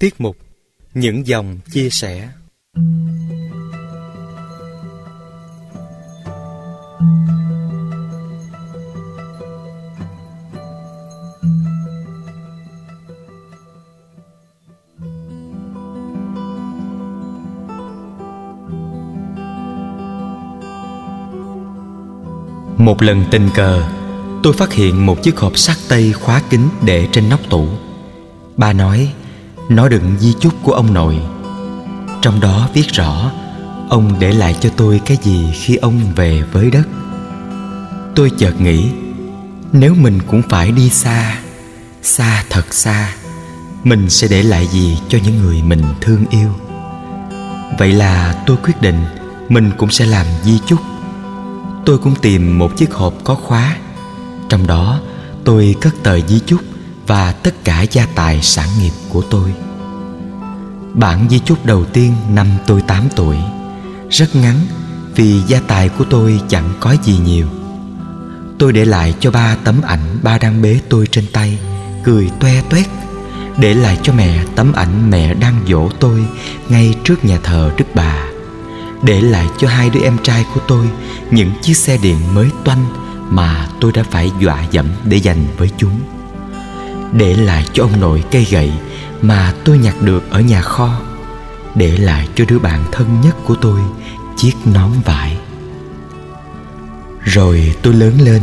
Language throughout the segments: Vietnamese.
Tiết mục Những dòng chia sẻ. Một lần tình cờ, Tôi phát hiện một chiếc hộp sắt tây khóa kín để trên nóc tủ. Ba nói nó đựng di chúc của ông nội. Trong đó viết rõ, Ông để lại cho tôi cái gì khi ông về với đất? Tôi chợt nghĩ, Nếu mình cũng phải đi xa Xa thật xa, Mình sẽ để lại gì cho những người mình thương yêu? Vậy là tôi quyết định Mình cũng sẽ làm di chúc. Tôi cũng tìm một chiếc hộp có khóa. Trong đó, tôi cất tờ di chúc. Và tất cả gia tài sản nghiệp của tôi. Bản di chúc đầu tiên năm tôi 8 tuổi, Rất ngắn vì gia tài của tôi chẳng có gì nhiều. Tôi để lại cho ba tấm ảnh ba đang bế tôi trên tay, Cười toe toét, Để lại cho mẹ tấm ảnh mẹ đang dỗ tôi Ngay trước nhà thờ Đức Bà. Để lại cho hai đứa em trai của tôi những chiếc xe điện mới toanh mà tôi đã phải dọa dẫm để dành với chúng để lại cho ông nội cây gậy mà tôi nhặt được ở nhà kho, để lại cho đứa bạn thân nhất của tôi chiếc nón vải. Rồi tôi lớn lên,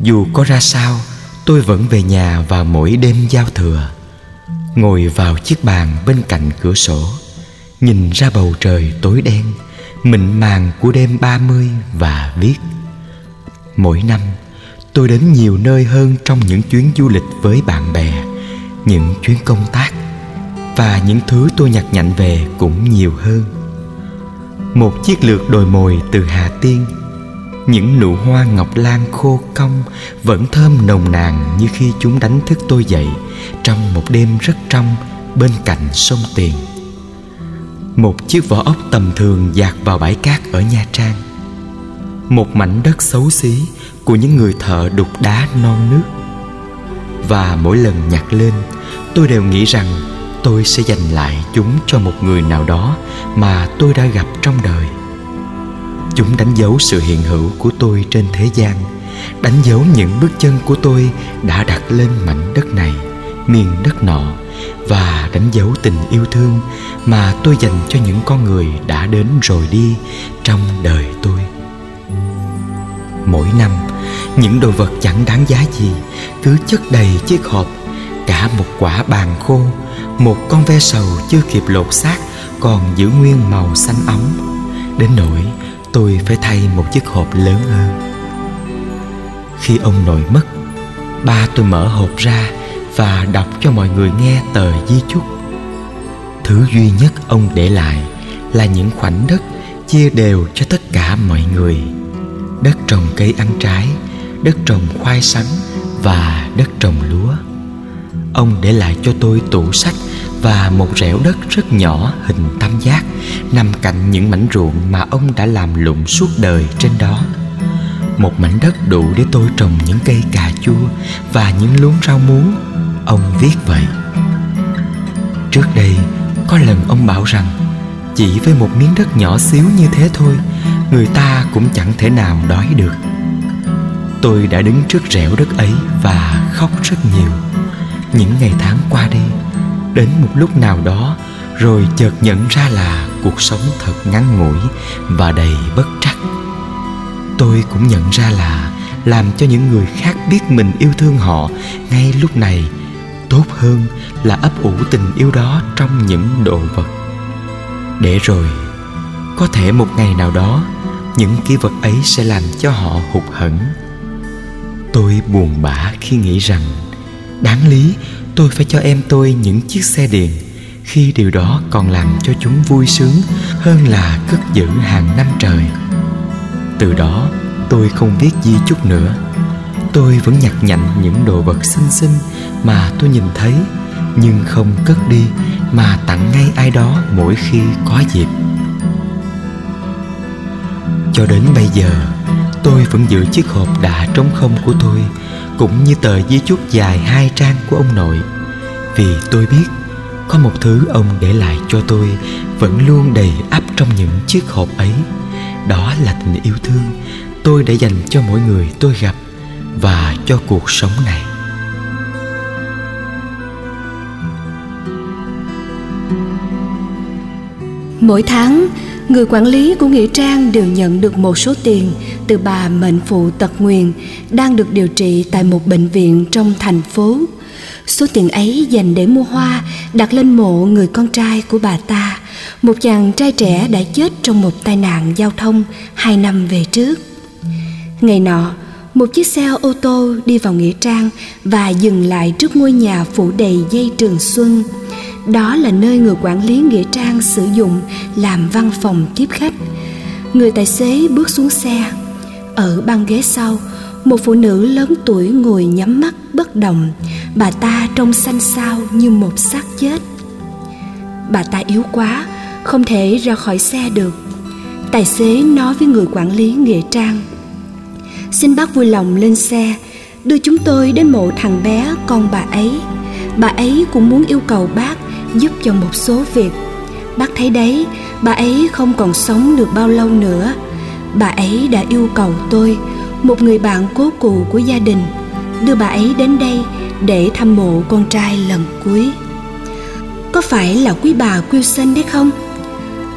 dù có ra sao, tôi vẫn về nhà vào mỗi đêm giao thừa, ngồi vào chiếc bàn bên cạnh cửa sổ, nhìn ra bầu trời tối đen, mịn màng của đêm ba mươi và viết, Mỗi năm tôi đến nhiều nơi hơn trong những chuyến du lịch với bạn bè, Những chuyến công tác Và những thứ tôi nhặt nhạnh về cũng nhiều hơn. Một chiếc lược đồi mồi từ Hà Tiên, Những nụ hoa ngọc lan khô cong Vẫn thơm nồng nàn như khi chúng đánh thức tôi dậy Trong một đêm rất trong bên cạnh sông Tiền. Một chiếc vỏ ốc tầm thường dạt vào bãi cát ở Nha Trang. Một mảnh đất xấu xí của những người thợ đục đá non nước. Và mỗi lần nhặt lên Tôi đều nghĩ rằng tôi sẽ dành lại chúng cho một người nào đó mà tôi đã gặp trong đời. Chúng đánh dấu sự hiện hữu của tôi trên thế gian Đánh dấu những bước chân của tôi đã đặt lên mảnh đất này, miền đất nọ và đánh dấu tình yêu thương mà tôi dành cho những con người đã đến rồi đi trong đời tôi mỗi năm. Những đồ vật chẳng đáng giá gì, cứ chất đầy chiếc hộp, cả một quả bàn khô, một con ve sầu chưa kịp lột xác, còn giữ nguyên màu xanh ấm. Đến nỗi, tôi phải thay một chiếc hộp lớn hơn. Khi ông nội mất, ba tôi mở hộp ra và đọc cho mọi người nghe tờ di chúc. Thứ duy nhất ông để lại là những khoảnh đất chia đều cho tất cả mọi người đất trồng cây ăn trái, đất trồng khoai sắn và đất trồng lúa. Ông để lại cho tôi tủ sách và một rẻo đất rất nhỏ hình tam giác, nằm cạnh những mảnh ruộng mà ông đã làm lụng suốt đời trên đó. Một mảnh đất đủ để tôi trồng những cây cà chua và những luống rau muống, ông viết vậy. Trước đây, có lần ông bảo rằng chỉ với một miếng đất nhỏ xíu như thế thôi, người ta cũng chẳng thể nào đói được. Tôi đã đứng trước rẻo đất ấy và khóc rất nhiều. Những ngày tháng qua đi, đến một lúc nào đó, rồi chợt nhận ra là cuộc sống thật ngắn ngủi và đầy bất trắc. Tôi cũng nhận ra là làm cho những người khác biết mình yêu thương họ ngay lúc này tốt hơn là ấp ủ tình yêu đó trong những đồ vật để rồi, có thể một ngày nào đó, những kỷ vật ấy sẽ làm cho họ hụt hẫng. Tôi buồn bã khi nghĩ rằng, đáng lý tôi phải cho em tôi những chiếc xe điện khi điều đó còn làm cho chúng vui sướng hơn là cất giữ hàng năm trời. Từ đó, tôi không biết gì chút nữa. Tôi vẫn nhặt nhạnh những đồ vật xinh xinh mà tôi nhìn thấy nhưng không cất đi, mà tặng ngay ai đó mỗi khi có dịp. Cho đến bây giờ, tôi vẫn giữ chiếc hộp đã trống không của tôi, cũng như tờ di chúc dài hai trang của ông nội. Vì tôi biết, có một thứ ông để lại cho tôi vẫn luôn đầy ắp trong những chiếc hộp ấy. Đó là tình yêu thương tôi đã dành cho mỗi người tôi gặp và cho cuộc sống này. Mỗi tháng, người quản lý của nghĩa trang đều nhận được một số tiền từ bà mệnh phụ tật nguyền đang được điều trị tại một bệnh viện trong thành phố. Số tiền ấy dành để mua hoa đặt lên mộ người con trai của bà ta, một chàng trai trẻ đã chết trong một tai nạn giao thông hai năm về trước. Ngày nọ một chiếc xe ô tô đi vào nghĩa trang và dừng lại trước ngôi nhà phủ đầy dây trường xuân. Đó là nơi người quản lý nghĩa trang sử dụng làm văn phòng tiếp khách. Người tài xế bước xuống xe. Ở băng ghế sau, một phụ nữ lớn tuổi ngồi nhắm mắt bất động. Bà ta trông xanh xao như một xác chết. Bà ta yếu quá, không thể ra khỏi xe được. Tài xế nói với người quản lý nghĩa trang xin bác vui lòng lên xe. Đưa chúng tôi đến mộ thằng bé, con bà ấy. Bà ấy cũng muốn yêu cầu bác giúp cho một số việc. Bác thấy đấy, bà ấy không còn sống được bao lâu nữa. Bà ấy đã yêu cầu tôi, một người bạn cố cụ của gia đình, đưa bà ấy đến đây để thăm mộ con trai lần cuối. Có phải là quý bà Wilson đấy không?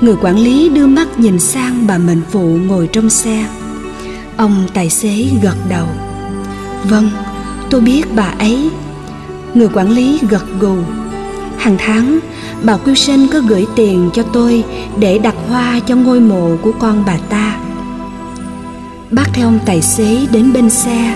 Người quản lý đưa mắt nhìn sang bà mệnh phụ ngồi trong xe ông tài xế gật đầu. Vâng tôi biết bà ấy, người quản lý gật gù. Hàng tháng, bà Wilson có gửi tiền cho tôi để đặt hoa cho ngôi mộ của con bà ta. Bác theo ông tài xế đến bên xe,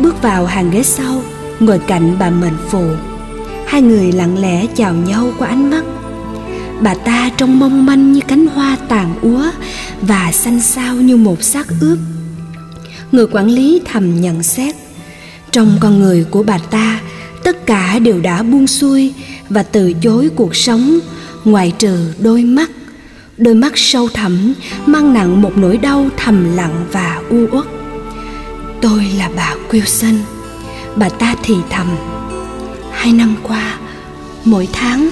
bước vào hàng ghế sau, ngồi cạnh bà mệnh phụ hai người lặng lẽ chào nhau qua ánh mắt. Bà ta trông mong manh như cánh hoa tàn úa và xanh xao như một xác ướp người quản lý thầm nhận xét, trong con người của bà ta, tất cả đều đã buông xuôi và từ chối cuộc sống ngoại trừ đôi mắt. Đôi mắt sâu thẳm mang nặng một nỗi đau thầm lặng và u uất. Tôi là bà wilson, bà ta thì thầm. Hai năm qua, mỗi tháng.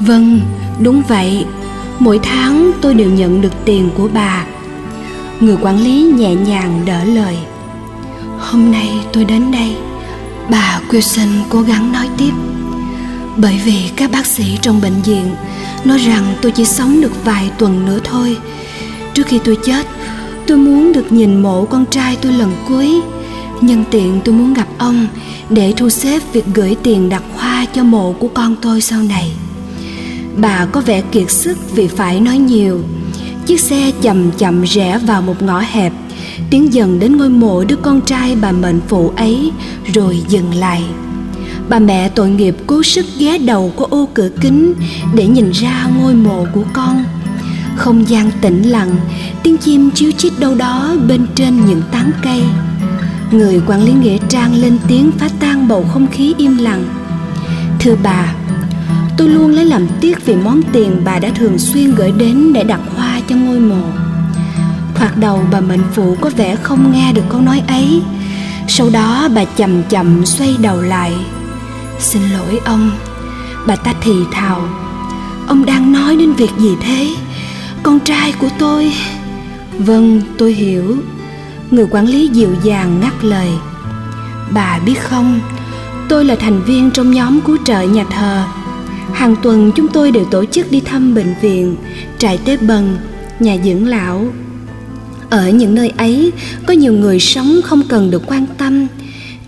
Vâng đúng vậy. Mỗi tháng tôi đều nhận được tiền của bà người quản lý nhẹ nhàng đỡ lời. Hôm nay tôi đến đây, bà wilson cố gắng nói tiếp. Bởi vì các bác sĩ trong bệnh viện nói rằng tôi chỉ sống được vài tuần nữa thôi. Trước khi tôi chết, tôi muốn được nhìn mộ con trai tôi lần cuối. Nhân tiện tôi muốn gặp ông để thu xếp việc gửi tiền đặt hoa cho mộ của con tôi sau này. Bà có vẻ kiệt sức vì phải nói nhiều chiếc xe chậm chậm rẽ vào một ngõ hẹp. Tiến dần đến ngôi mộ đứa con trai bà mệnh phụ ấy, rồi dừng lại. Bà mẹ tội nghiệp cố sức ghé đầu qua ô cửa kính để nhìn ra ngôi mộ của con. Không gian tĩnh lặng, tiếng chim chiếu chít đâu đó bên trên những tán cây. Người quản lý nghĩa trang lên tiếng phá tan bầu không khí im lặng. Thưa bà, tôi luôn lấy làm tiếc vì món tiền bà đã thường xuyên gửi đến để đặt hoa cho ngôi mộ. Thoạt đầu bà mệnh phụ có vẻ không nghe được câu nói ấy. Sau đó bà chậm chậm xoay đầu lại. Xin lỗi ông, bà ta thì thào. Ông đang nói đến việc gì thế? Con trai của tôi. Vâng tôi hiểu. Người quản lý dịu dàng ngắt lời. Bà biết không, tôi là thành viên trong nhóm cứu trợ nhà thờ. Hàng tuần chúng tôi đều tổ chức đi thăm bệnh viện, trại tế bần nhà dưỡng lão. Ở những nơi ấy, có nhiều người sống không cần được quan tâm.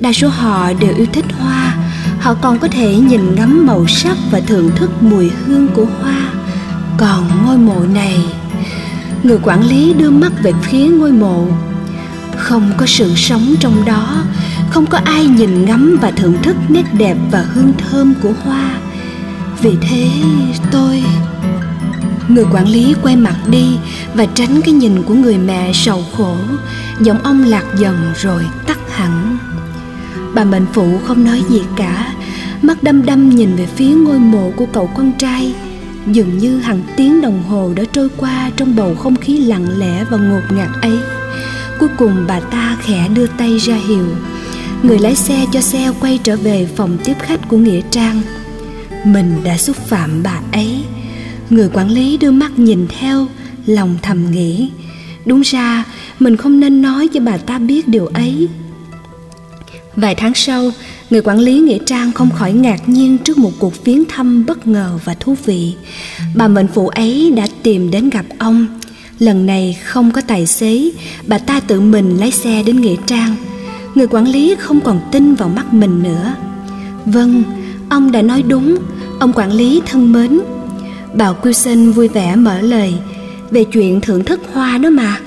Đa số họ đều yêu thích hoa. Họ còn có thể nhìn ngắm màu sắc và thưởng thức mùi hương của hoa. Còn ngôi mộ này, người quản lý đưa mắt về phía ngôi mộ. Không có sự sống trong đó, không có ai nhìn ngắm và thưởng thức nét đẹp và hương thơm của hoa. Vì thế, tôi người quản lý quay mặt đi và tránh cái nhìn của người mẹ sầu khổ. Giọng ông lạc dần rồi tắt hẳn. Bà mệnh phụ không nói gì cả. Mắt đăm đăm nhìn về phía ngôi mộ của cậu con trai. Dường như hàng tiếng đồng hồ đã trôi qua trong bầu không khí lặng lẽ và ngột ngạt ấy. Cuối cùng bà ta khẽ đưa tay ra hiệu. Người lái xe cho xe quay trở về phòng tiếp khách của nghĩa trang. Mình đã xúc phạm bà ấy người quản lý đưa mắt nhìn theo, lòng thầm nghĩ. Đúng ra, mình không nên nói cho bà ta biết điều ấy. Vài tháng sau, người quản lý nghĩa trang không khỏi ngạc nhiên trước một cuộc viếng thăm bất ngờ và thú vị. Bà mệnh phụ ấy đã tìm đến gặp ông. Lần này không có tài xế, bà ta tự mình lái xe đến nghĩa trang. Người quản lý không còn tin vào mắt mình nữa. Vâng ông đã nói đúng. Ông quản lý thân mến bà Wilson vui vẻ mở lời về chuyện thưởng thức hoa đó mà.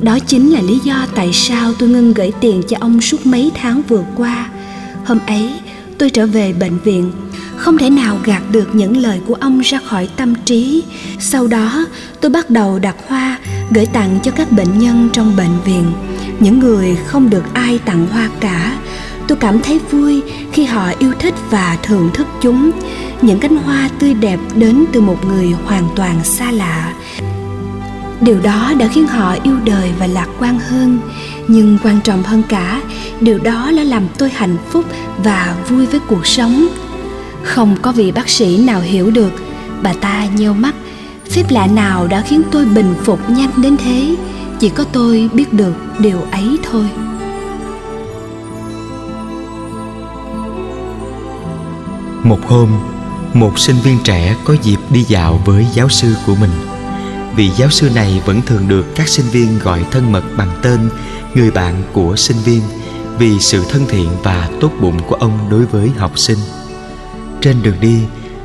Đó chính là lý do tại sao tôi ngưng gửi tiền cho ông suốt mấy tháng vừa qua. Hôm ấy, tôi trở về bệnh viện. Không thể nào gạt được những lời của ông ra khỏi tâm trí. Sau đó, tôi bắt đầu đặt hoa gửi tặng cho các bệnh nhân trong bệnh viện. Những người không được ai tặng hoa cả tôi cảm thấy vui khi họ yêu thích và thưởng thức chúng. Những cánh hoa tươi đẹp đến từ một người hoàn toàn xa lạ. Điều đó đã khiến họ yêu đời và lạc quan hơn. Nhưng quan trọng hơn cả, điều đó đã làm tôi hạnh phúc và vui với cuộc sống. Không có vị bác sĩ nào hiểu được. Bà ta nheo mắt. Phép lạ nào đã khiến tôi bình phục nhanh đến thế? Chỉ có tôi biết được điều ấy thôi. Một hôm, một sinh viên trẻ có dịp đi dạo với giáo sư của mình. Vị giáo sư này vẫn thường được các sinh viên gọi thân mật bằng tên người bạn của sinh viên vì sự thân thiện và tốt bụng của ông đối với học sinh. Trên đường đi,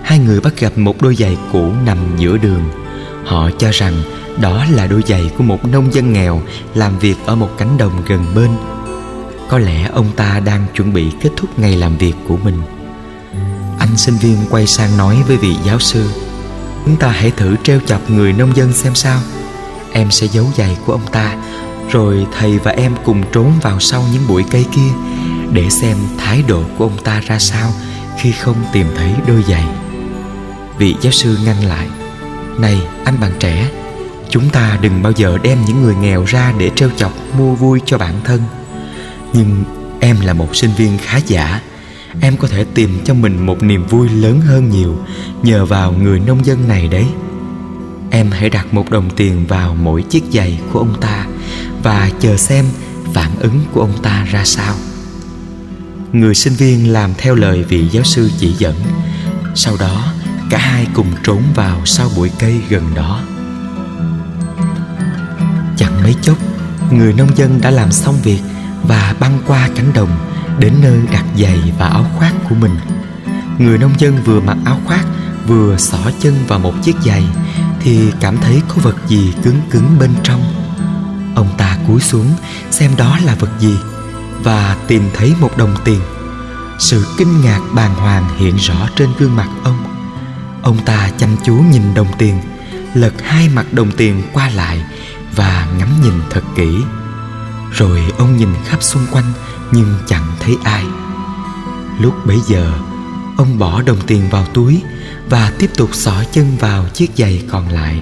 hai người bắt gặp một đôi giày cũ nằm giữa đường. Họ cho rằng đó là đôi giày của một nông dân nghèo làm việc ở một cánh đồng gần bên. Có lẽ ông ta đang chuẩn bị kết thúc ngày làm việc của mình anh sinh viên quay sang nói với vị giáo sư, chúng ta hãy thử treo chọc người nông dân xem sao. Em sẽ giấu giày của ông ta, rồi thầy và em cùng trốn vào sau những bụi cây kia để xem thái độ của ông ta ra sao khi không tìm thấy đôi giày. Vị giáo sư ngăn lại, này, anh bạn trẻ, chúng ta đừng bao giờ đem những người nghèo ra để trêu chọc mua vui cho bản thân. Nhưng em là một sinh viên khá giả em có thể tìm cho mình một niềm vui lớn hơn nhiều nhờ vào người nông dân này đấy. Em hãy đặt một đồng tiền vào mỗi chiếc giày của ông ta và chờ xem phản ứng của ông ta ra sao. Người sinh viên làm theo lời vị giáo sư chỉ dẫn. Sau đó, cả hai cùng trốn vào sau bụi cây gần đó. Chẳng mấy chốc, người nông dân đã làm xong việc và băng qua cánh đồng đến nơi đặt giày và áo khoác của mình. Người nông dân vừa mặc áo khoác, vừa xỏ chân vào một chiếc giày, thì cảm thấy có vật gì cứng cứng bên trong. Ông ta cúi xuống, xem đó là vật gì, và tìm thấy một đồng tiền. Sự kinh ngạc bàng hoàng hiện rõ trên gương mặt ông. Ông ta chăm chú nhìn đồng tiền, lật hai mặt đồng tiền qua lại và ngắm nhìn thật kỹ rồi ông nhìn khắp xung quanh, nhưng chẳng thấy ai. Lúc bấy giờ, ông bỏ đồng tiền vào túi và tiếp tục xỏ chân vào chiếc giày còn lại.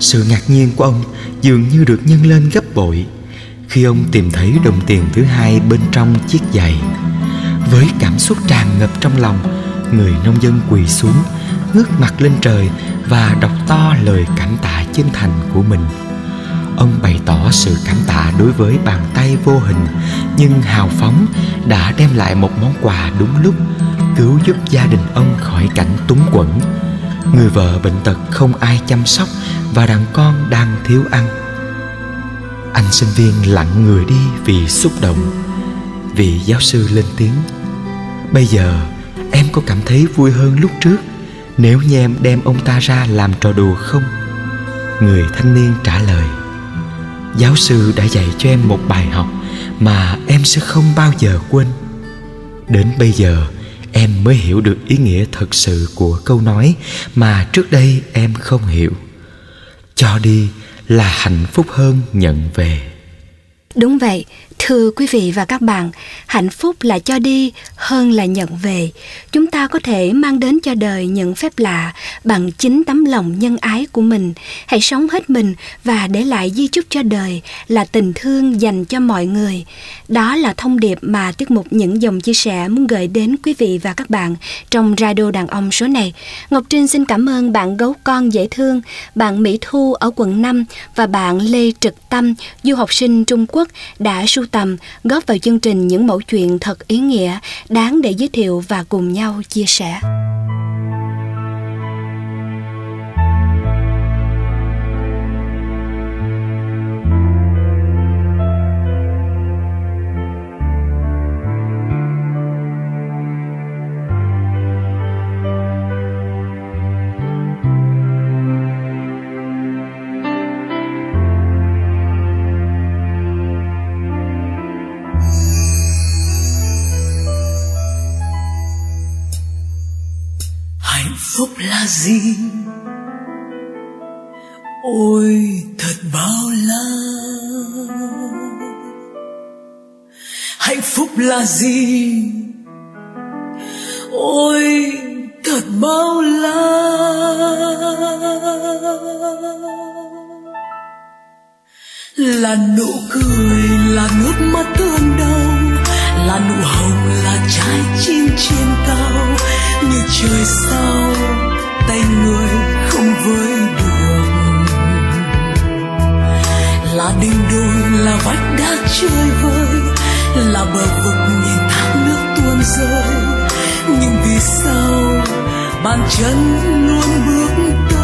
Sự ngạc nhiên của ông dường như được nhân lên gấp bội khi ông tìm thấy đồng tiền thứ hai bên trong chiếc giày. Với cảm xúc tràn ngập trong lòng, người nông dân quỳ xuống, ngước mặt lên trời và đọc to lời cảm tạ chân thành của mình ông bày tỏ sự cảm tạ đối với bàn tay vô hình, nhưng hào phóng đã đem lại một món quà đúng lúc, cứu giúp gia đình ông khỏi cảnh túng quẫn. Người vợ bệnh tật không ai chăm sóc và đàn con đang thiếu ăn. Anh sinh viên lặng người đi vì xúc động vị giáo sư lên tiếng, bây giờ em có cảm thấy vui hơn lúc trước, nếu như em đem ông ta ra làm trò đùa không? Người thanh niên trả lời giáo sư đã dạy cho em một bài học mà em sẽ không bao giờ quên. Đến bây giờ, em mới hiểu được ý nghĩa thật sự của câu nói mà trước đây em không hiểu. Cho đi là hạnh phúc hơn nhận về. Đúng vậy Thưa quý vị và các bạn, hạnh phúc là cho đi hơn là nhận về. Chúng ta có thể mang đến cho đời những phép lạ bằng chính tấm lòng nhân ái của mình. Hãy sống hết mình và để lại di chúc cho đời là tình thương dành cho mọi người. Đó là thông điệp mà tiết mục những dòng chia sẻ muốn gửi đến quý vị và các bạn trong radio đàn ông số này. Ngọc Trinh xin cảm ơn bạn gấu con dễ thương, bạn Mỹ Thu ở quận 5 và bạn Lê Trực Tâm, du học sinh Trung Quốc đã sưu tầm góp vào chương trình những mẫu chuyện thật ý nghĩa, đáng để giới thiệu và cùng nhau chia sẻ. Gì? Ôi, thật bao la. Hạnh phúc là gì? Ôi, thật bao la. Là nụ cười, là nước mắt thương đau là nụ hồng, là trái chim trên cao. Như trời sao tay người không với đường. Là đỉnh đồi là vách đá chơi vơi, là bờ vực nhìn thác nước tuôn rơi. Nhưng vì sao bàn chân luôn bước tới?